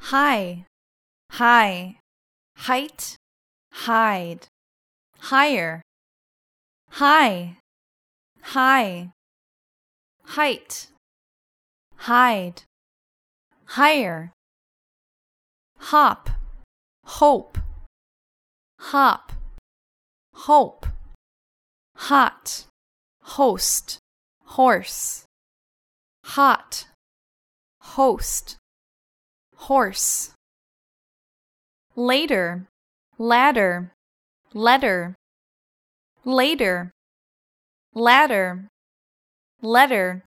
high, high, height, hide, higher, high, high, height, hide, higher, hop, hope, hop, hope, hot, host, horse, hot, host, horse. Later, ladder, letter, later, ladder, letter.